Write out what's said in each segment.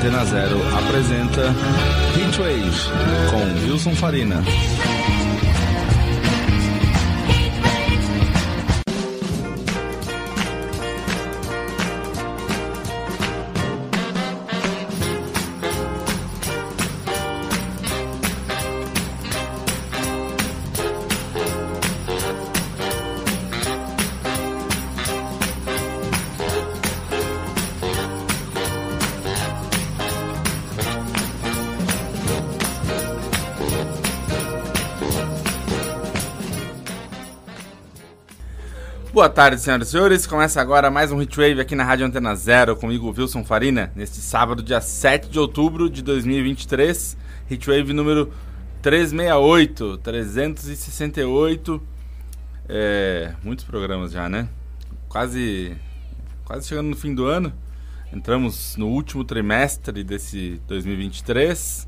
Antena Zero apresenta Heatwave com Wilson Farina. Boa tarde, senhoras e senhores. Começa agora mais um Hitwave aqui na Rádio Antena Zero, comigo, Wilson Farina, neste sábado, dia 7 de outubro de 2023. Hitwave número 368, 368. É, muitos programas já, né? Quase, quase chegando no fim do ano. Entramos no último trimestre desse 2023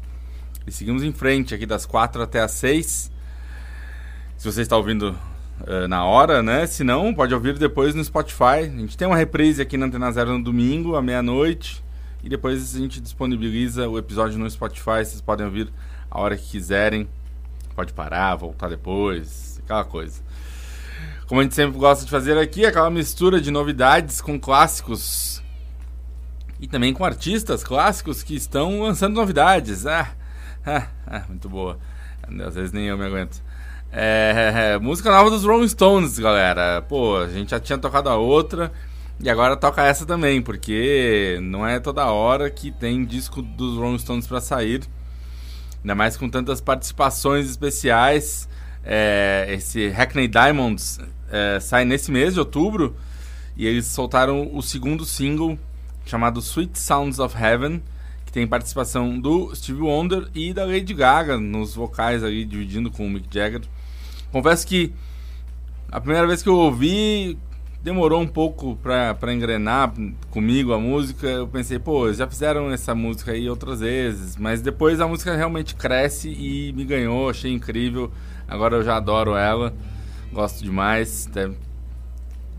e seguimos em frente aqui das 4 até as 6. Se você está ouvindo uh, na hora, né? Se não, pode ouvir depois no Spotify. A gente tem uma reprise aqui na Antena Zero no domingo, à meia-noite. E depois a gente disponibiliza o episódio no Spotify. Vocês podem ouvir a hora que quiserem. Pode parar, voltar depois, aquela coisa. Como a gente sempre gosta de fazer aqui, aquela mistura de novidades com clássicos. E também com artistas clássicos que estão lançando novidades. Ah, ah, ah muito boa. Às vezes nem eu me aguento. É, música nova dos Rolling Stones, galera. Pô, a gente já tinha tocado a outra e agora toca essa também, porque não é toda hora que tem disco dos Rolling Stones para sair. Ainda mais com tantas participações especiais. É, esse Hackney Diamonds é, sai nesse mês de outubro e eles soltaram o segundo single chamado Sweet Sounds of Heaven tem participação do Steve Wonder e da Lady Gaga nos vocais ali, dividindo com o Mick Jagger. Confesso que a primeira vez que eu ouvi demorou um pouco pra engrenar comigo a música. Eu pensei, pô, já fizeram essa música aí outras vezes, mas depois a música realmente cresce e me ganhou, achei incrível. Agora eu já adoro ela, gosto demais, até,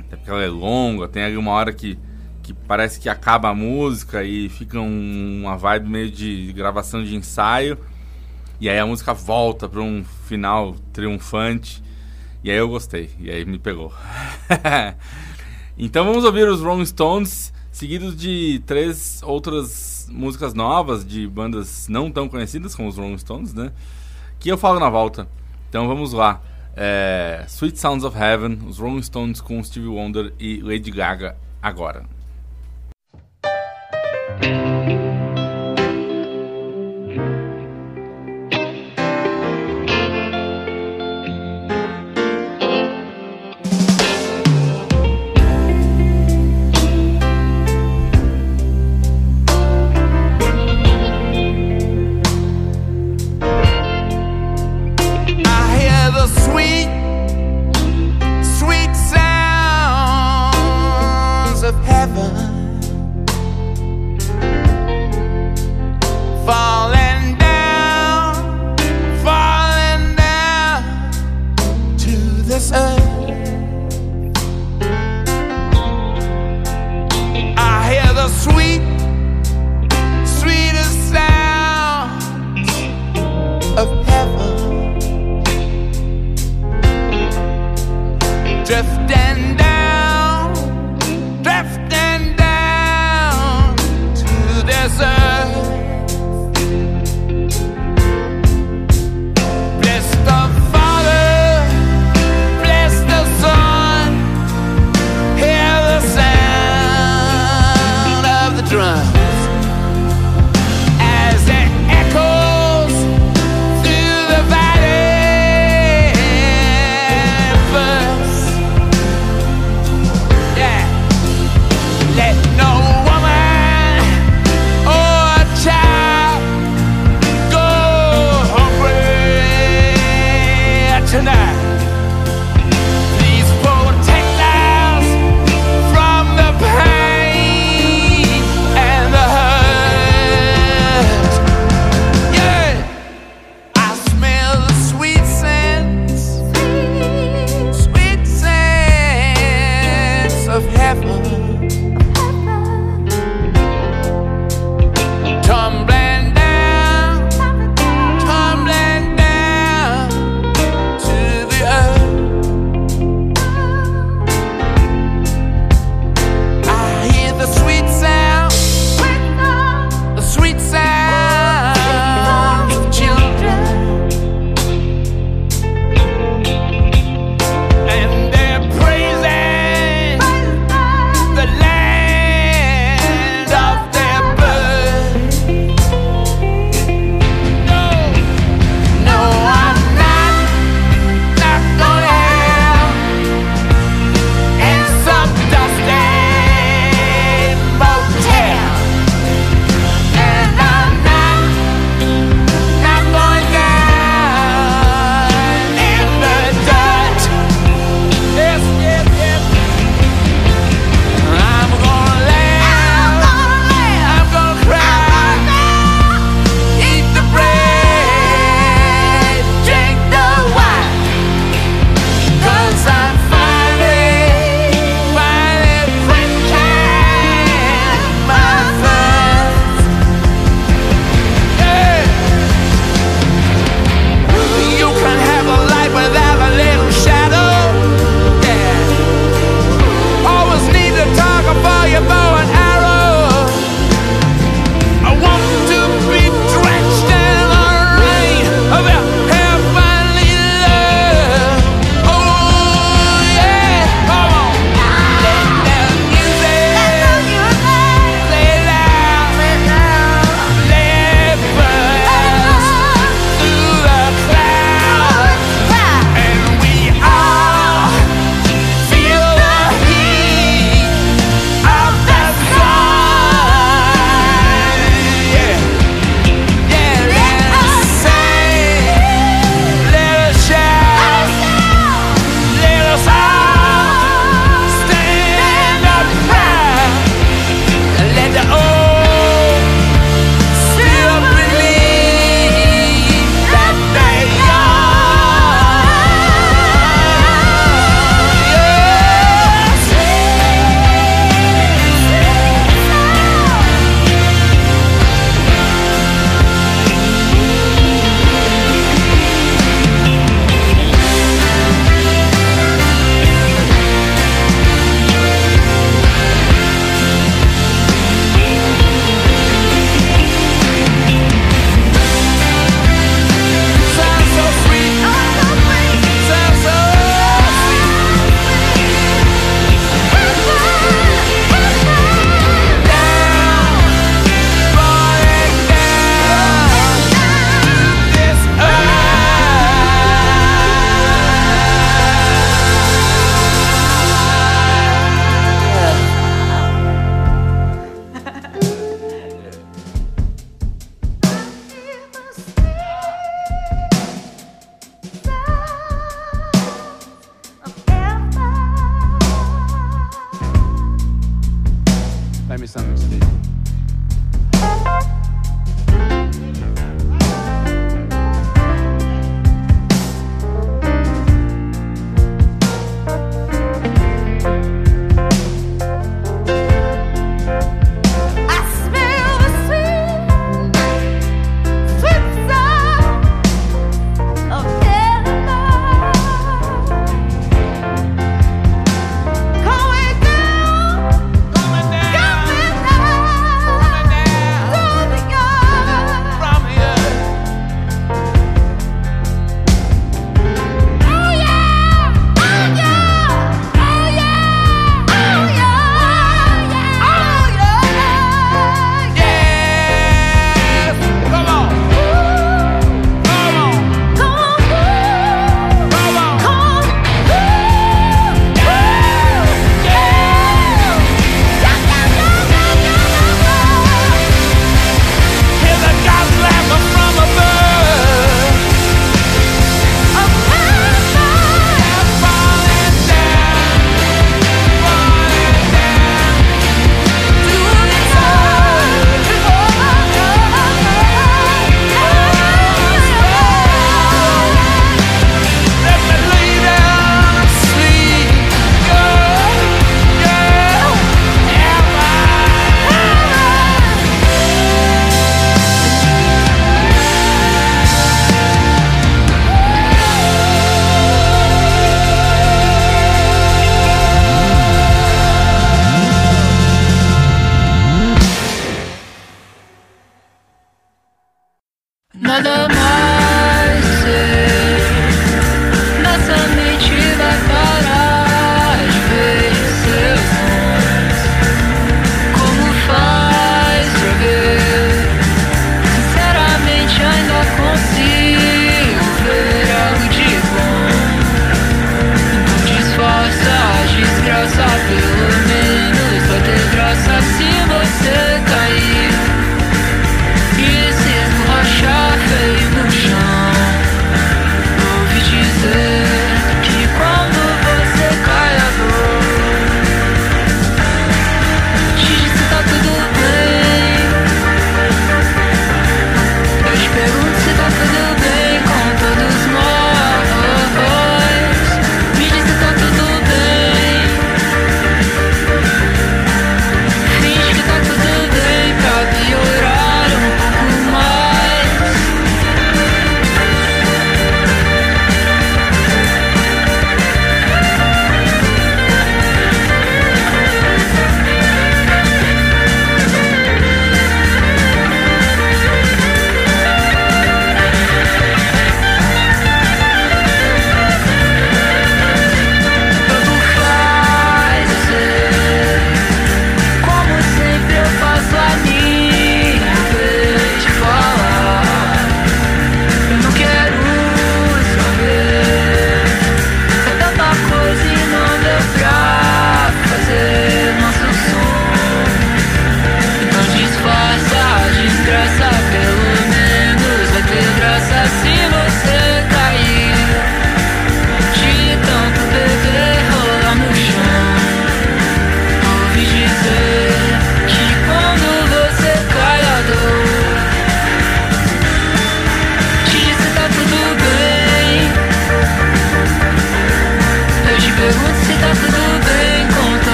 até porque ela é longa, tem uma hora que, que parece que acaba a música e fica um, uma vibe meio de gravação de ensaio. E aí a música volta para um final triunfante. E aí eu gostei. E aí me pegou. então vamos ouvir os Rolling Stones, seguidos de três outras músicas novas de bandas não tão conhecidas como os Rolling Stones, né? Que eu falo na volta. Então vamos lá. É, Sweet Sounds of Heaven, os Rolling Stones com Stevie Wonder e Lady Gaga agora.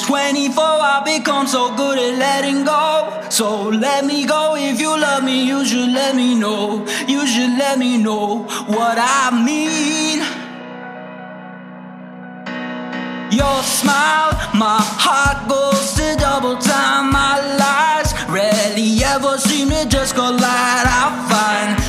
24. 24. I've become so good at letting go. So let me go. If you love me, you should let me know. You should let me know what I mean. Your smile, my heart goes to double time. My lies rarely ever seem to just collide. I find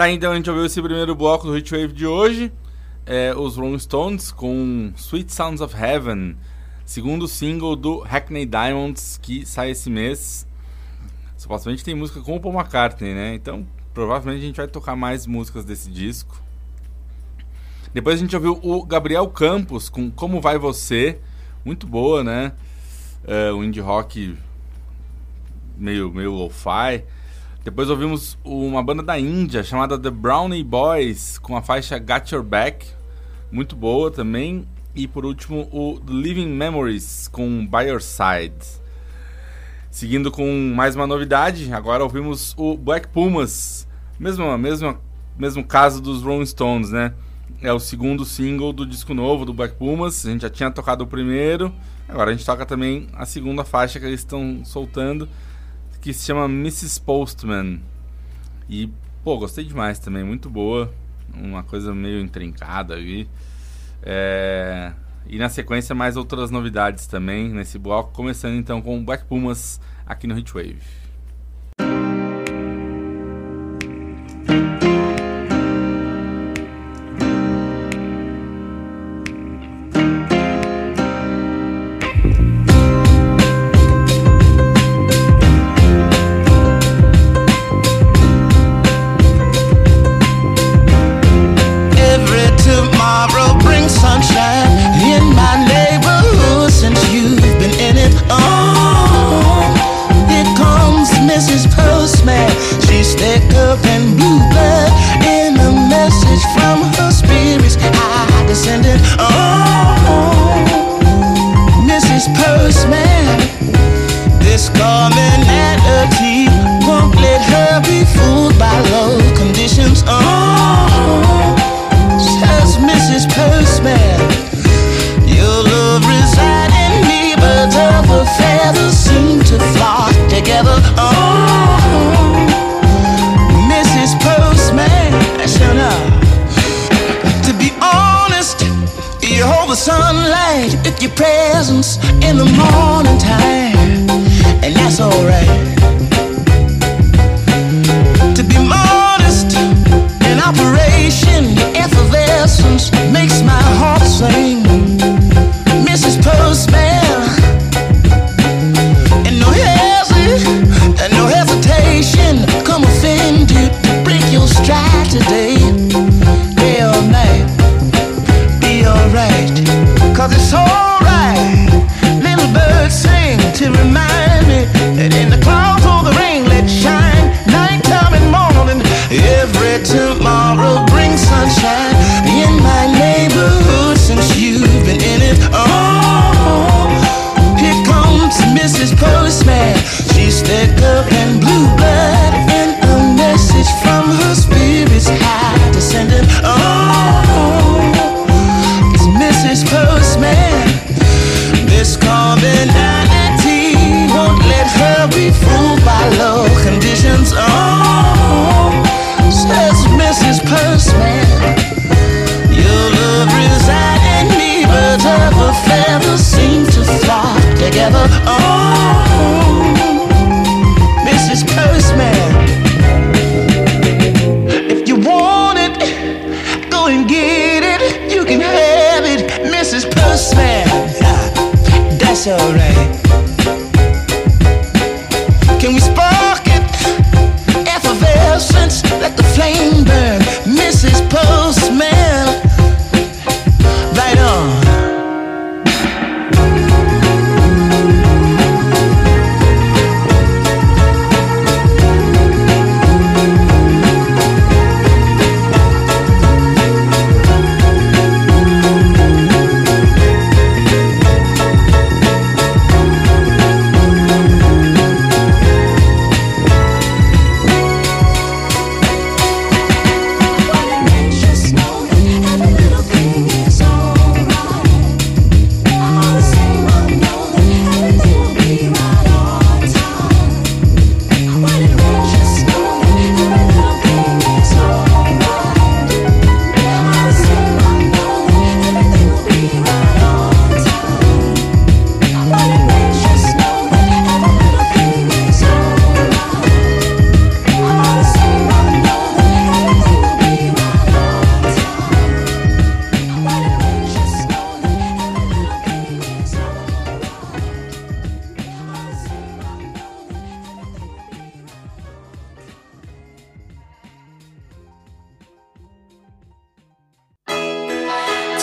Tá, então a gente ouviu esse primeiro bloco do Hitwave de hoje. É, os Rolling Stones com Sweet Sounds of Heaven, segundo single do Hackney Diamonds, que sai esse mês. Supostamente tem música com o Paul McCartney, né? Então provavelmente a gente vai tocar mais músicas desse disco. Depois a gente ouviu o Gabriel Campos com Como Vai Você, muito boa, né? O indie rock meio, meio lo-fi. Depois ouvimos uma banda da Índia chamada The Brownie Boys com a faixa Got Your Back, muito boa também. E por último o Living Memories com By Your Side. Seguindo com mais uma novidade, agora ouvimos o Black Pumas, mesmo, mesmo, mesmo caso dos Rolling Stones, né? É o segundo single do disco novo do Black Pumas. A gente já tinha tocado o primeiro, agora a gente toca também a segunda faixa que eles estão soltando que se chama Mrs. Postman. E, pô, gostei demais também, muito boa. Uma coisa meio intrincada ali. É... E na sequência, mais outras novidades também nesse bloco. Começando então com Black Pumas aqui no Hitwave.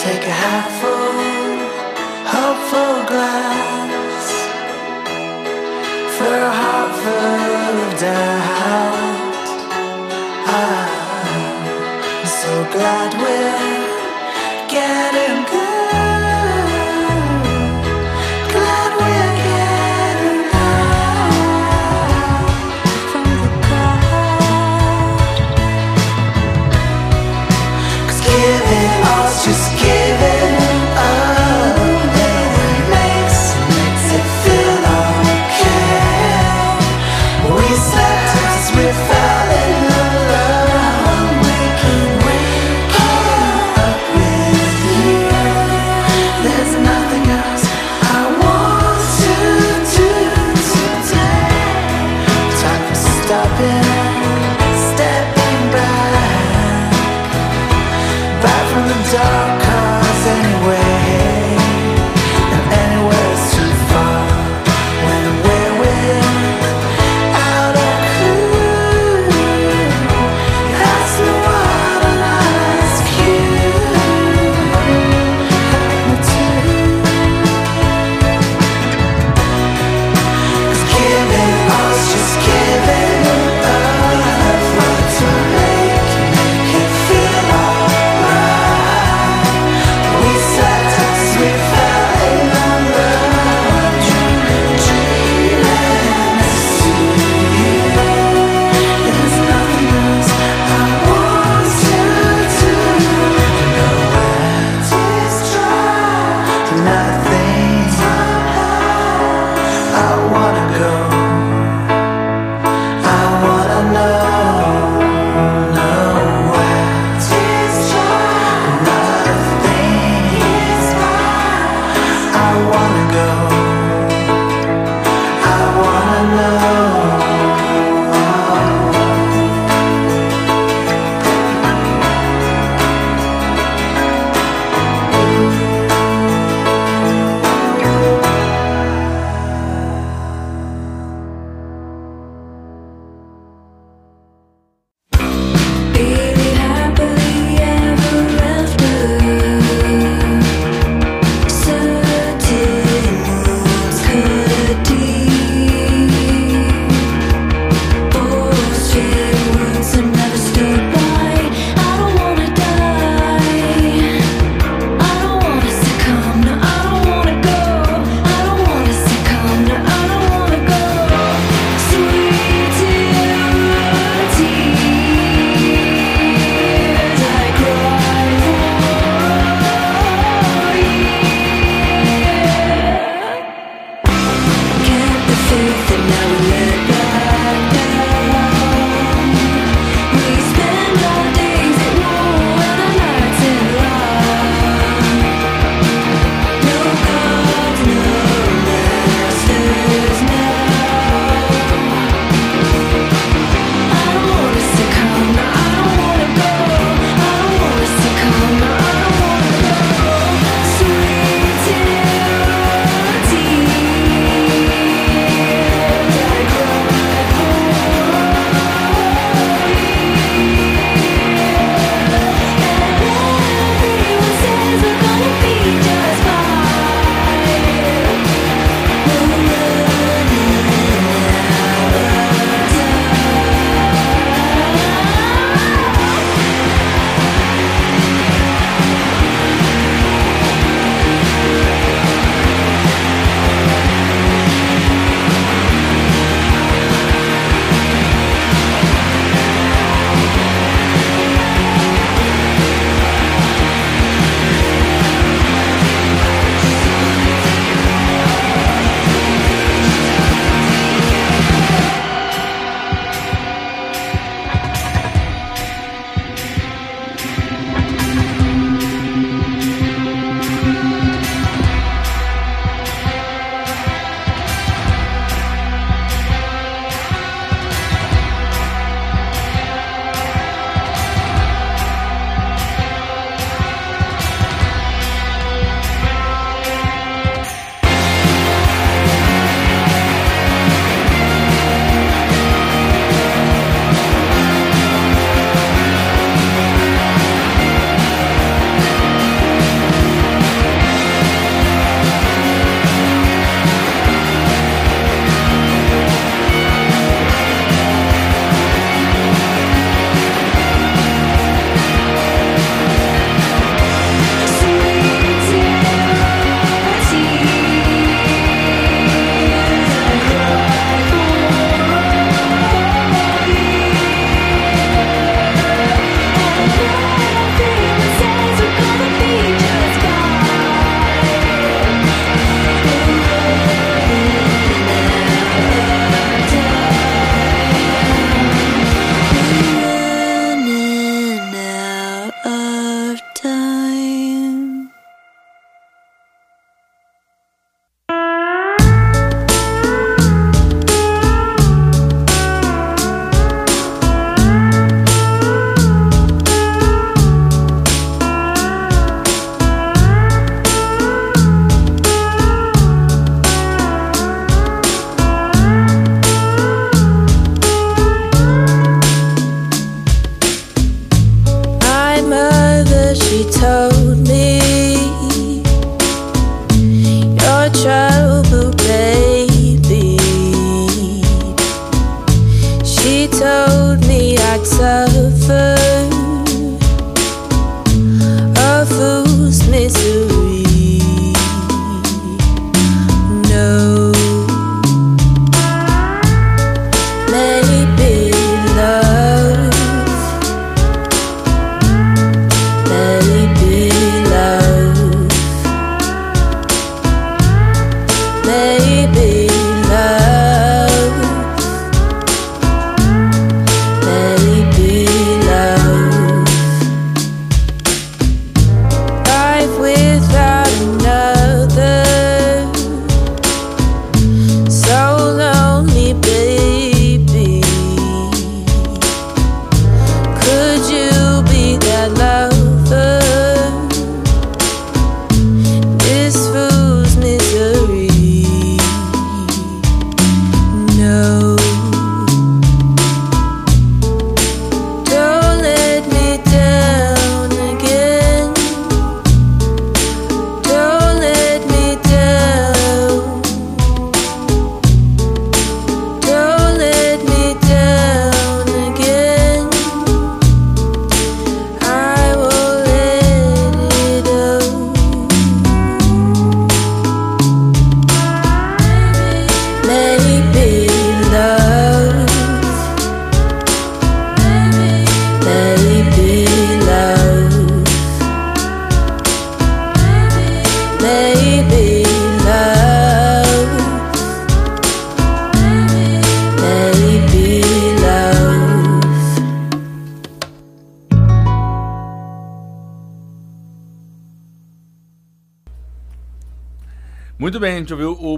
Take a handful,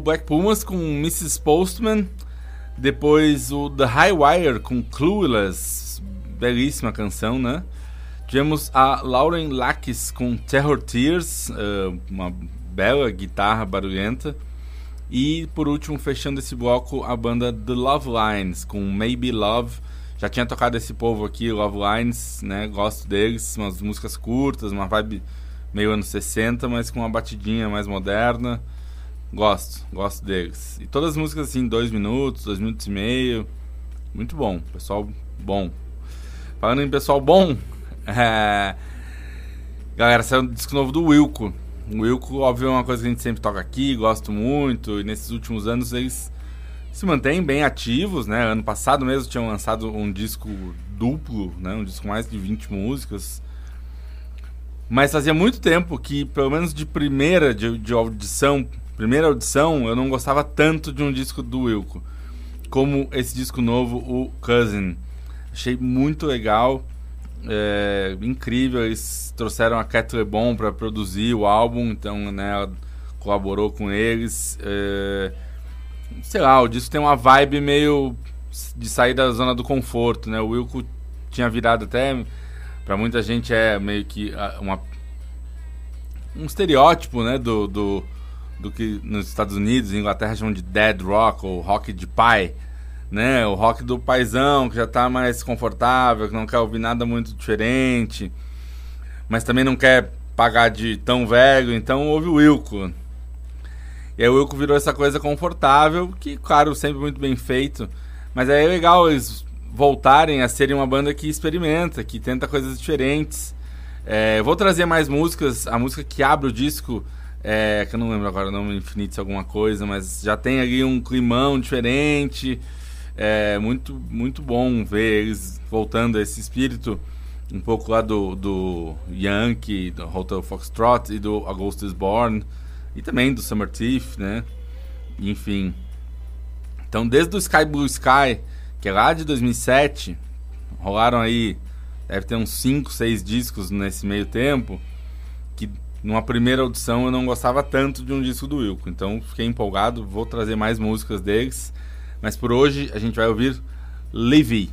Black Pumas com Mrs. Postman, depois o The High Wire com Clueless, belíssima canção, né? Tivemos a Lauren Lakis com Terror Tears, eh, uma bela guitarra barulhenta. E por último, fechando esse bloco, a banda The Love Lines com Maybe Love. Já tinha tocado esse povo aqui, Love Lines, né? Gosto deles, umas músicas curtas, uma vibe meio anos 60, mas com uma batidinha mais moderna. Gosto, gosto deles. E todas as músicas assim, dois minutos, dois minutos e meio. Muito bom, pessoal bom. Falando em pessoal bom, é... galera, saiu um disco novo do Wilco. O Wilco, óbvio, é uma coisa que a gente sempre toca aqui, gosto muito. E nesses últimos anos eles se mantêm bem ativos, né? Ano passado mesmo tinham lançado um disco duplo, né? Um disco com mais de 20 músicas. Mas fazia muito tempo que, pelo menos de primeira de, de audição, primeira audição, eu não gostava tanto de um disco do Wilco como esse disco novo, o Cousin. Achei muito legal, é, incrível. Eles trouxeram a Cat para produzir o álbum, então, né, ela colaborou com eles. É, sei lá, o disco tem uma vibe meio de sair da zona do conforto, né? O Wilco tinha virado até para muita gente é meio que ah, uma um estereótipo, né, do, do, do que nos Estados Unidos, Inglaterra chamam de dead rock ou rock de pai, né? O rock do paizão que já tá mais confortável, que não quer ouvir nada muito diferente, mas também não quer pagar de tão velho, então ouve o Wilco. E aí o Wilco virou essa coisa confortável, que, claro, sempre muito bem feito, mas é legal eles voltarem a serem uma banda que experimenta, que tenta coisas diferentes. É, vou trazer mais músicas, a música que abre o disco, é, que eu não lembro agora o nome, Infinite alguma coisa, mas já tem ali um climão diferente. É muito, muito bom ver eles voltando a esse espírito um pouco lá do, do Yankee, do Hotel Foxtrot e do A Ghost is Born e também do Summer Thief, né? Enfim. Então, desde o Sky Blue Sky, que é lá de 2007, rolaram aí, deve ter uns 5, 6 discos nesse meio tempo, numa primeira audição eu não gostava tanto de um disco do Wilco. Então, fiquei empolgado, vou trazer mais músicas deles. Mas por hoje a gente vai ouvir Livy.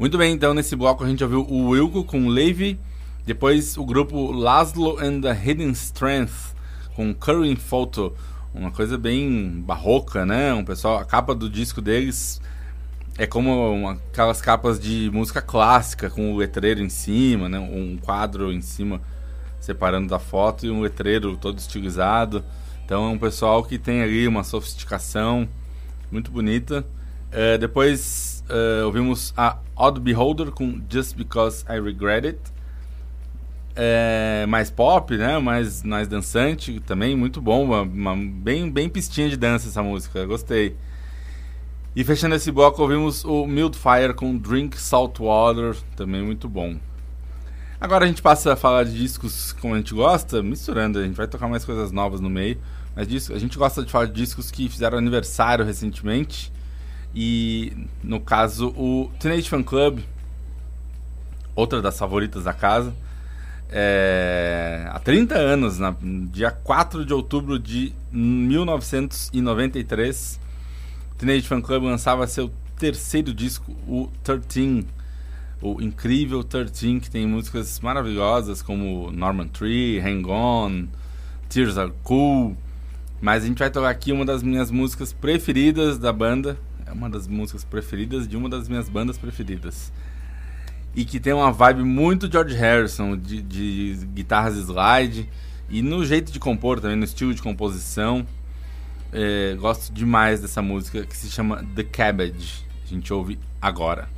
Muito bem, então nesse bloco a gente ouviu o Wilco com Levi, depois o grupo Laszlo and the Hidden Strength com Curry Photo, uma coisa bem barroca, né? Um pessoal, a capa do disco deles é como uma, aquelas capas de música clássica com o letreiro em cima, né? Um quadro em cima separando da foto e um letreiro todo estilizado. Então é um pessoal que tem ali uma sofisticação muito bonita. Uh, depois uh, ouvimos a Odd Beholder com Just Because I Regret It. É, mais pop, né? Mais, mais dançante também, muito bom. Uma, uma, bem, bem pistinha de dança essa música, gostei. E fechando esse bloco, ouvimos o Mild Fire com Drink Salt Water, também muito bom. Agora a gente passa a falar de discos como a gente gosta, misturando, a gente vai tocar mais coisas novas no meio. Mas a gente gosta de falar de discos que fizeram aniversário recentemente. E no caso, o Teenage Fan Club, outra das favoritas da casa, é, há 30 anos, dia 4 de outubro de 1993, o Teenage Fan Club lançava seu terceiro disco, o 13 o incrível 13, que tem músicas maravilhosas como Norman Tree, Hang On, Tears Are Cool. Mas a gente vai tocar aqui uma das minhas músicas preferidas da banda. É uma das músicas preferidas de uma das minhas bandas preferidas. E que tem uma vibe muito George Harrison, de, de guitarras slide. E no jeito de compor também, no estilo de composição. É, gosto demais dessa música que se chama The Cabbage. A gente ouve agora.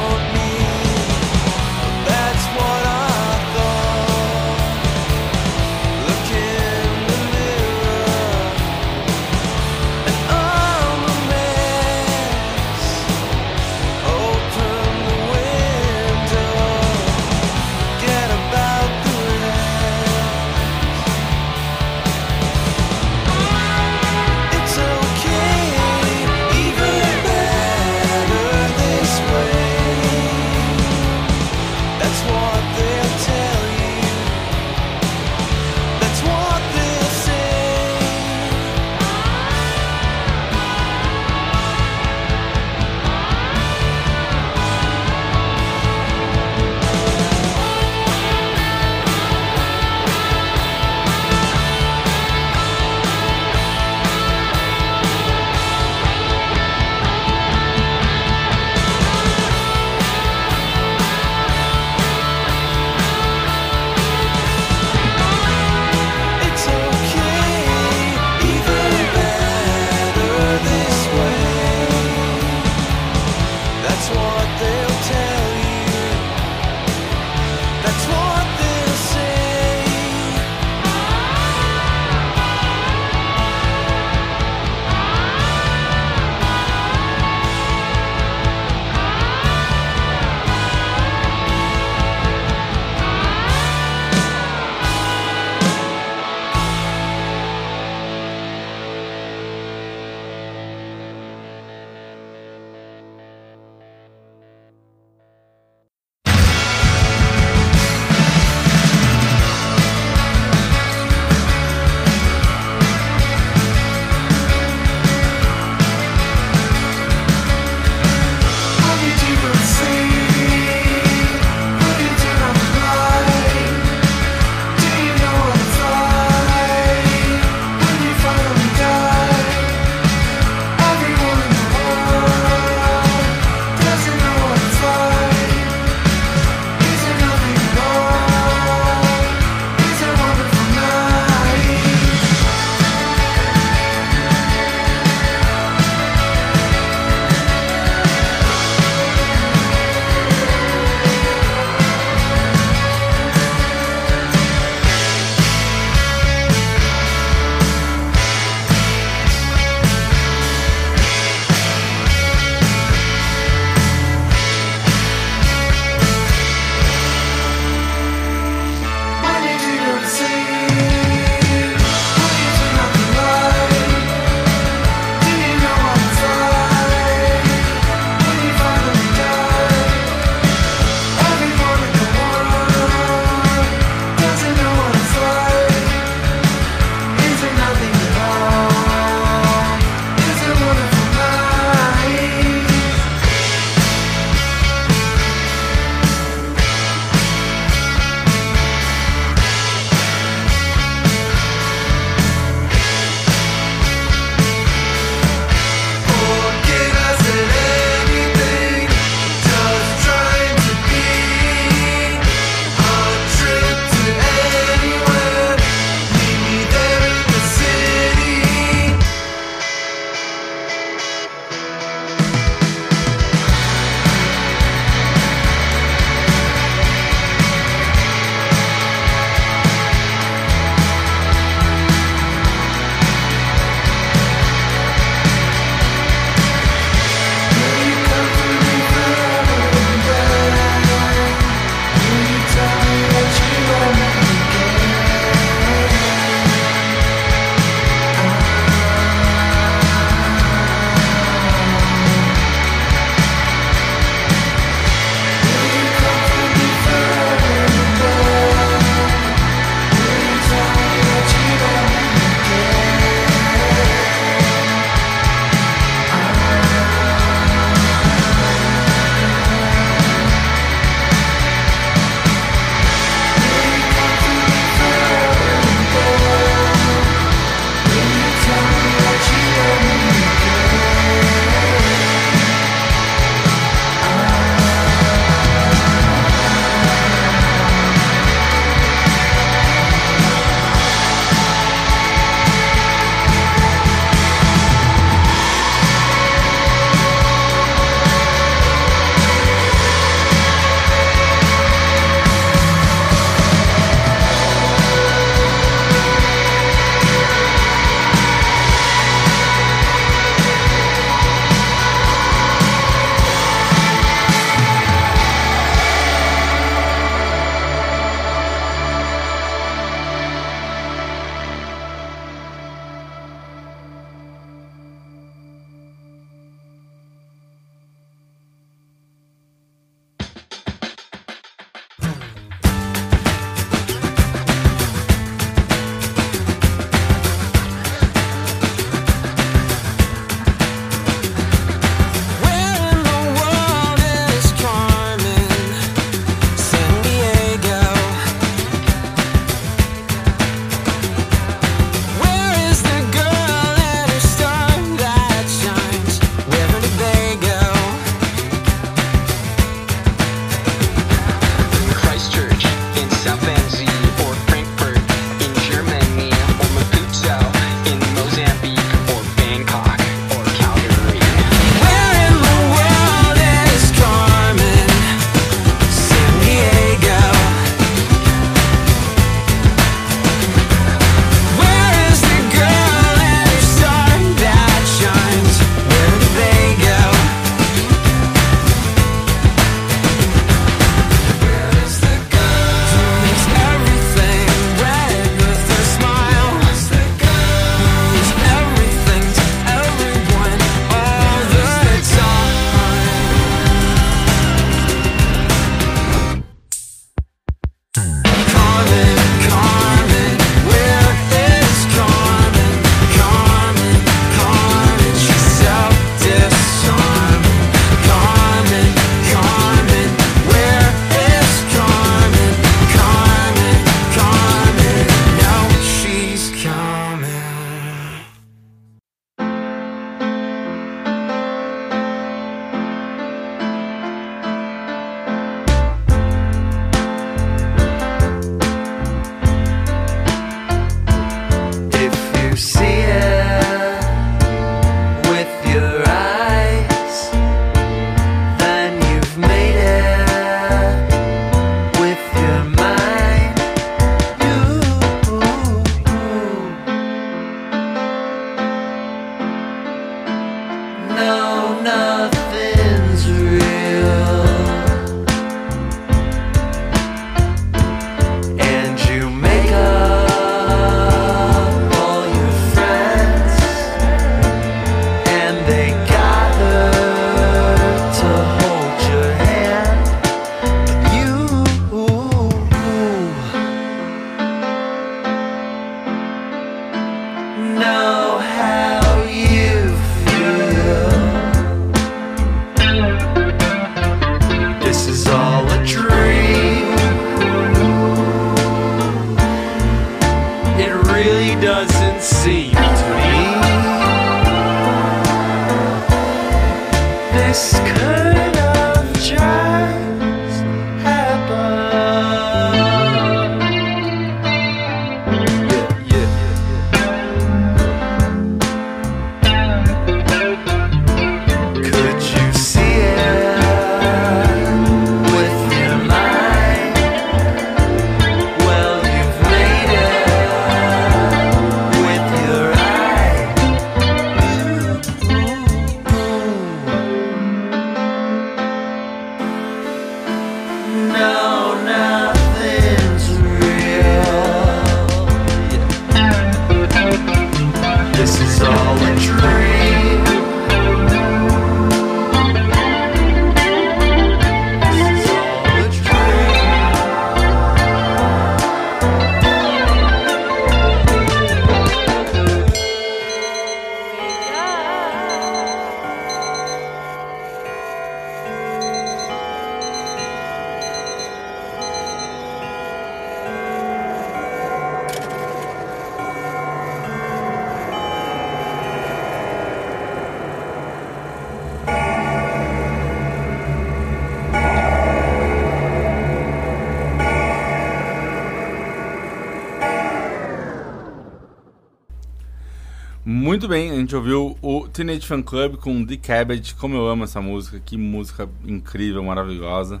Gente ouviu o Teenage Fan Club com The Cabbage, como eu amo essa música, que música incrível, maravilhosa.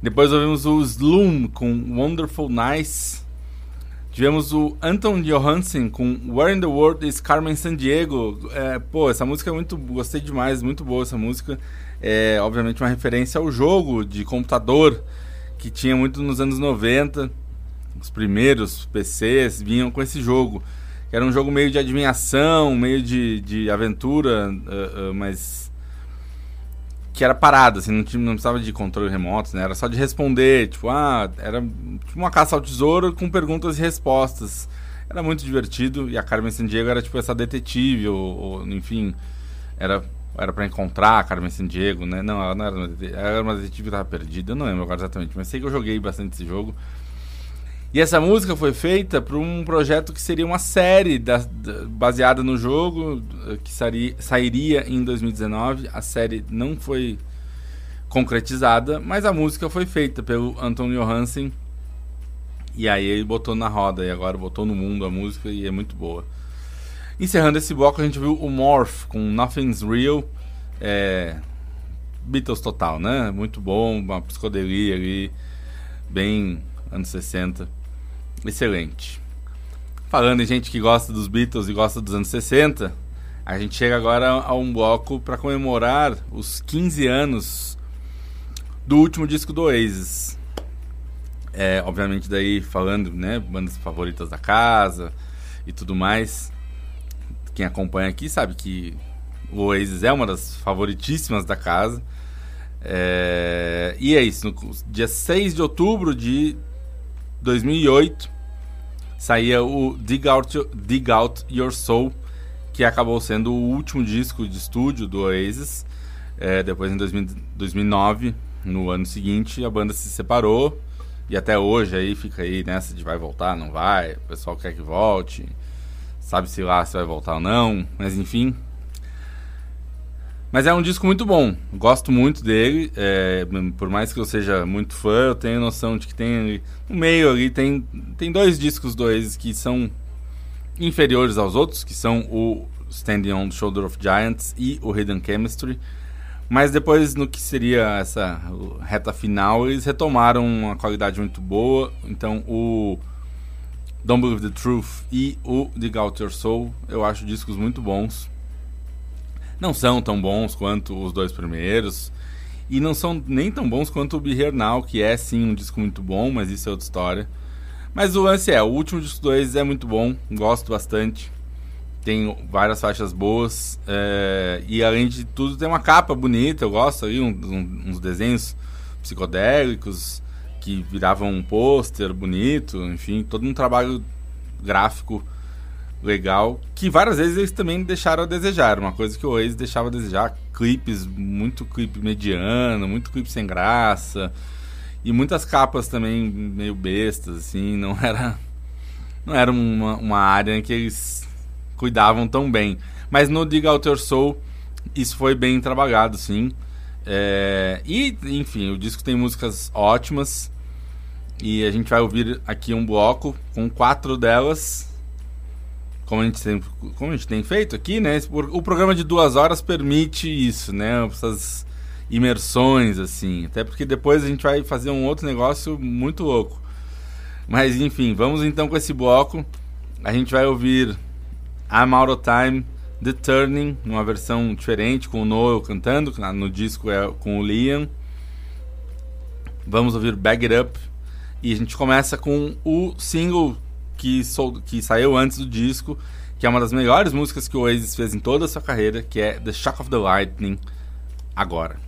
Depois ouvimos o Sloom com Wonderful Nice. Tivemos o Anton Johansen com Where in the World is Carmen Sandiego. É, pô, essa música é muito. Gostei demais, muito boa essa música. É, obviamente, uma referência ao jogo de computador que tinha muito nos anos 90. Os primeiros PCs vinham com esse jogo. Que era um jogo meio de adivinhação, meio de, de aventura, uh, uh, mas que era parado, assim, não, tinha, não precisava de controle remoto, né? Era só de responder, tipo, ah, era tipo uma caça ao tesouro com perguntas e respostas. Era muito divertido e a Carmen Sandiego era tipo essa detetive, ou, ou enfim, era era para encontrar a Carmen Sandiego, né? Não, ela não era uma detetive, ela era uma detetive que tava perdida, eu não lembro agora exatamente, mas sei que eu joguei bastante esse jogo. E essa música foi feita para um projeto que seria uma série da, da- baseada no jogo, eh, que sairia em 2019. A série não foi concretizada, mas a música foi feita pelo Anton Johansen. E aí ele botou na roda, e agora botou no mundo a música e é muito boa. Encerrando esse bloco, a gente viu o Morph com Nothing's Real. É, Beatles total, né? Muito bom, uma psicodelia ali, bem anos 60. Excelente. Falando em gente que gosta dos Beatles e gosta dos anos 60, a gente chega agora a um bloco para comemorar os 15 anos do último disco do Oasis. É, obviamente daí falando, né, bandas favoritas da casa e tudo mais. Quem acompanha aqui sabe que o Oasis é uma das favoritíssimas da casa. É, e é isso, no dia 6 de outubro de 2008 saía o Dig Out, Dig Out Your Soul, que acabou sendo o último disco de estúdio do Oasis. É, depois, em 2000 2009, no ano seguinte, a banda se separou. E até hoje aí fica aí nessa de vai voltar, não vai. O pessoal quer que volte. Sabe-se lá se vai voltar ou não. Mas enfim. Mas é um disco muito bom. Gosto muito dele. é, por mais que eu seja muito fã, eu tenho noção de que tem no meio ali tem, tem dois discos do Oasis que são inferiores aos outros, que são o Standing on the Shoulder of Giants e o Hidden Chemistry. Mas depois, no que seria essa reta final, eles retomaram uma qualidade muito boa. Então, o Don't Believe the Truth e o Dig Out Your Soul, eu acho discos muito bons. Não são tão bons quanto os dois primeiros. E não são nem tão bons quanto o Now, que é sim um disco muito bom, mas isso é outra história. Mas o lance é, o último disco 2 é muito bom, gosto bastante. Tem várias faixas boas. é, e além de tudo, tem uma capa bonita, eu gosto aí, um- um- uns desenhos psicodélicos que viravam um pôster bonito, enfim, todo um trabalho gráfico legal, que várias vezes eles também deixaram a desejar, uma coisa que o Oasis deixava a desejar, clipes, muito clipe mediano, muito clipe sem graça, e muitas capas também meio bestas, assim, não era não era uma, uma área em que eles cuidavam tão bem. Mas no Diga Out Your Soul, isso foi bem trabalhado, sim. É, e, enfim, o disco tem músicas ótimas. E a gente vai ouvir aqui um bloco com quatro delas. Como a gente tem, como a gente tem feito aqui, né? O programa de duas horas permite isso, né? Essas imersões, assim. Até porque depois a gente vai fazer um outro negócio muito louco. Mas enfim, vamos então com esse bloco. A gente vai ouvir I'm Out of Time, The Turning, numa versão diferente, com o Noel cantando, no disco é com o Liam. Vamos ouvir Bag It Up. E a gente começa com o single que, sol, que saiu antes do disco, que é uma das melhores músicas que o Oasis fez em toda a sua carreira, que é The Shock of the Lightning, agora.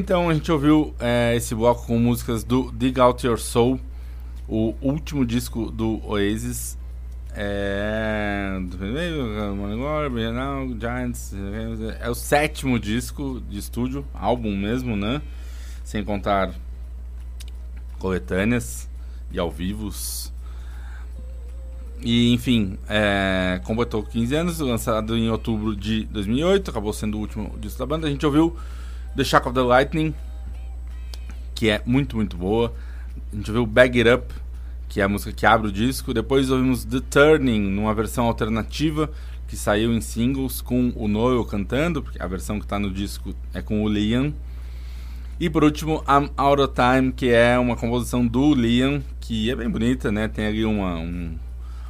Então a gente ouviu é, esse bloco com músicas do Dig Out Your Soul, o último disco do Oasis. É, Giants, é o sétimo disco de estúdio, álbum mesmo, né? Sem contar coletâneas e ao vivos. E enfim, é, completou 15 anos, lançado em outubro de 2008, acabou sendo o último disco da banda. A gente ouviu The Shock of the Lightning, que é muito, muito boa. A gente ouviu Bag It Up, que é a música que abre o disco. Depois ouvimos The Turning, numa versão alternativa, que saiu em singles com o Noel cantando, porque a versão que está no disco é com o Liam. E por último, I'm Out of Time, que é uma composição do Liam, que é bem bonita, né? Tem ali uma, um,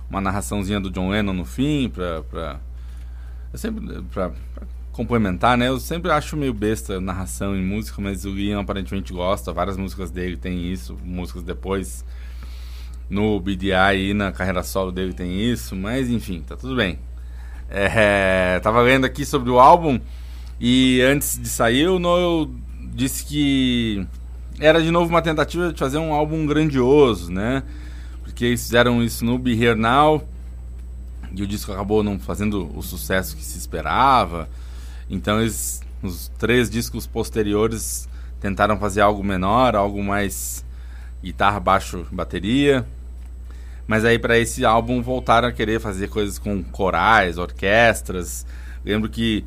uma narraçãozinha do John Lennon no fim, pra, pra, eu sempre, pra, pra complementar, né? Eu sempre acho meio besta narração em música, mas o Liam aparentemente gosta, várias músicas dele tem isso, músicas depois no BDI e na carreira solo dele tem isso, mas enfim, tá tudo bem. É, tava lendo aqui sobre o álbum e antes de sair o Noel disse que era de novo uma tentativa de fazer um álbum grandioso, né? Porque eles fizeram isso no Be Here Now e o disco acabou não fazendo o sucesso que se esperava. Então eles, os três discos posteriores tentaram fazer algo menor, algo mais guitarra, baixo, bateria. Mas aí para esse álbum voltaram a querer fazer coisas com corais, orquestras. Lembro que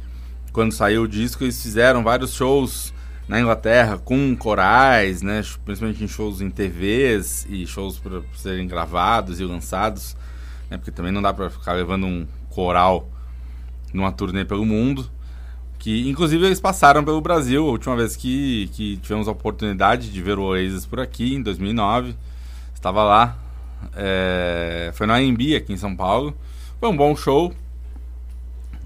quando saiu o disco eles fizeram vários shows na Inglaterra com corais, né, principalmente em shows em TVs e shows para serem gravados e lançados, né, porque também não dá para ficar levando um coral numa turnê pelo mundo. Que inclusive eles passaram pelo Brasil, a última vez que, que tivemos a oportunidade de ver o Oasis por aqui, em 2009. Estava lá, é, foi na AMB aqui em São Paulo. Foi um bom show.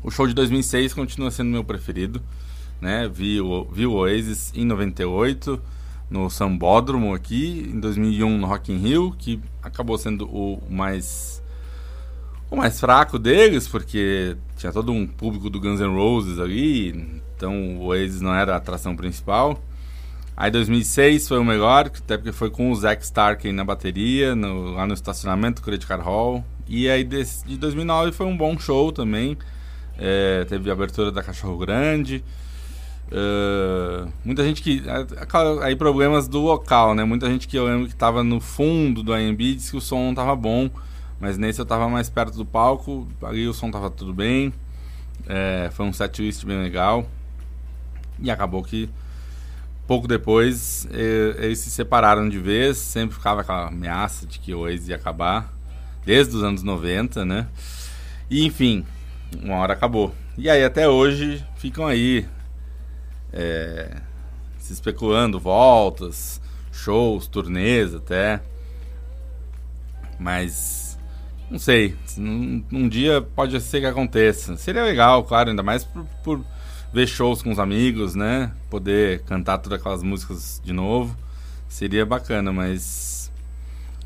O show de 2006 continua sendo meu preferido. Né? Vi, o, vi o Oasis em 98 no Sambódromo aqui, em 2001 no Rock in Rio, que acabou sendo o mais o mais fraco deles, porque tinha todo um público do Guns N' Roses ali, então o Oasis não era a atração principal. Aí 2006 foi o melhor, até porque foi com o Zack Stark na bateria, no, lá no estacionamento do Credit Card Hall. E aí de, de 2009 foi um bom show também. É, teve a abertura da Cachorro Grande. Uh, muita gente que. Aí problemas do local, né? Muita gente que eu lembro que estava no fundo do AMB disse que o som não estava bom. Mas nesse eu estava mais perto do palco, ali o som estava tudo bem. É, foi um setlist bem legal. E acabou que pouco depois eles se separaram de vez. Sempre ficava aquela ameaça de que o ia acabar. Desde os anos 90, né? E enfim, uma hora acabou. E aí até hoje ficam aí é, se especulando voltas, shows, turnês até. Mas não sei, um, um, dia pode ser que aconteça. Seria legal, claro, ainda mais por, por, ver shows com os amigos, né? Poder cantar todas aquelas músicas de novo. Seria bacana, mas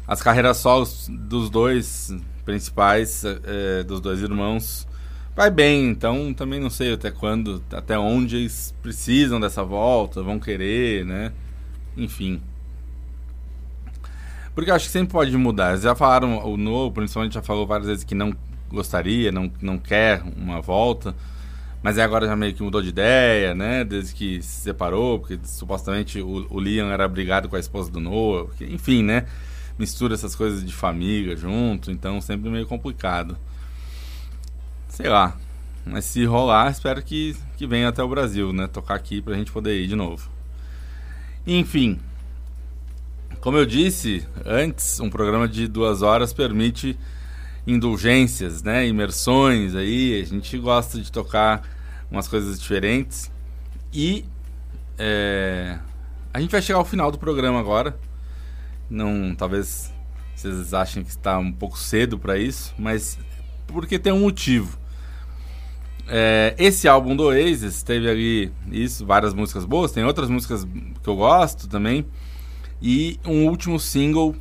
as carreiras solos dos dois principais, é, dos dois irmãos, vai bem, então também não sei até quando, até onde eles precisam dessa volta, vão querer, né? Enfim. Porque eu acho que sempre pode mudar. Já falaram, o novo principalmente já falou várias vezes que não gostaria, não, não quer uma volta. Mas agora já meio que mudou de ideia, né? Desde que se separou, porque supostamente o, o Liam era brigado com a esposa do Noah. Porque, enfim, né? Mistura essas coisas de família junto, então sempre meio complicado. Sei lá. Mas se rolar, espero que, que venha até o Brasil, né? Tocar aqui pra gente poder ir de novo. Enfim. Como eu disse antes, um programa de duas horas permite indulgências, né? Imersões aí. A gente gosta de tocar umas coisas diferentes. E é, a gente vai chegar ao final do programa agora. Não, talvez vocês achem que está um pouco cedo para isso, mas porque tem um motivo. É, esse álbum do Oasis teve ali isso, várias músicas boas, tem outras músicas que eu gosto também. E um último single,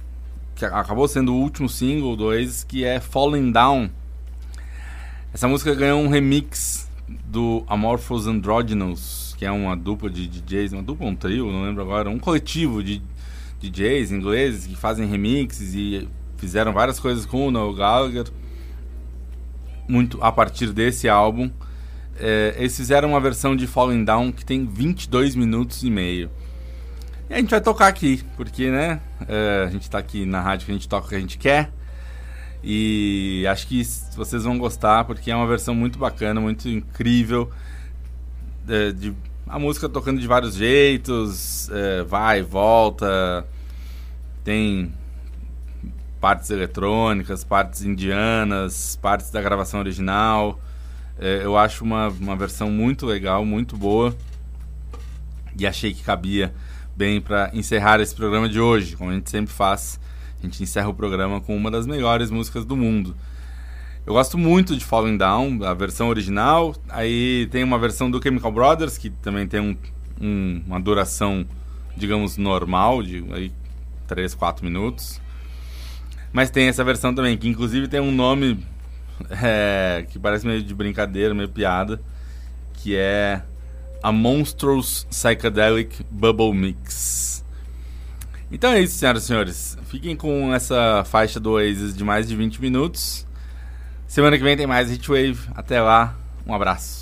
que acabou sendo o último single do Oasis, que é Falling Down. Essa música ganhou um remix do Amorphous Androgynous, que é uma dupla de DJs, uma dupla, um trio, não lembro agora, um coletivo de DJs ingleses que fazem remixes e fizeram várias coisas com o Noel Gallagher. Muito a partir desse álbum. É, eles fizeram uma versão de Falling Down que tem 22 minutos e meio. E a gente vai tocar aqui, porque, né? é, a gente tá aqui na rádio que a gente toca o que a gente quer. E acho que vocês vão gostar, porque é uma versão muito bacana, muito incrível. é, de, a música tocando de vários jeitos, é, vai, volta. Tem partes eletrônicas, partes indianas, partes da gravação original. Eu acho uma, uma versão muito legal, muito boa. E achei que cabia bem para encerrar esse programa de hoje, como a gente sempre faz. A gente encerra o programa com uma das melhores músicas do mundo. Eu gosto muito de Falling Down, a versão original. Aí tem uma versão do Chemical Brothers, que também tem um, um, uma duração, digamos, normal, de aí, 3, 4 minutos. Mas tem essa versão também, que inclusive tem um nome é, que parece meio de brincadeira, meio piada, que é a Monstrous Psychedelic Bubble Mix. Então é isso, senhoras e senhores. Fiquem com essa faixa do Oasis de mais de 20 minutos. Semana que vem tem mais Hitwave. Até lá, um abraço.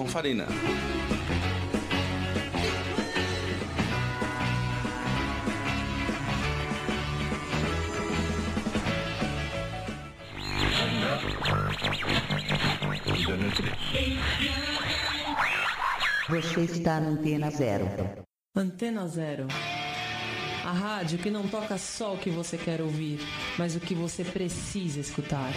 Wilson Farina. Você está na Antena Zero. Antena Zero. A rádio que não toca só o que você quer ouvir, mas o que você precisa escutar.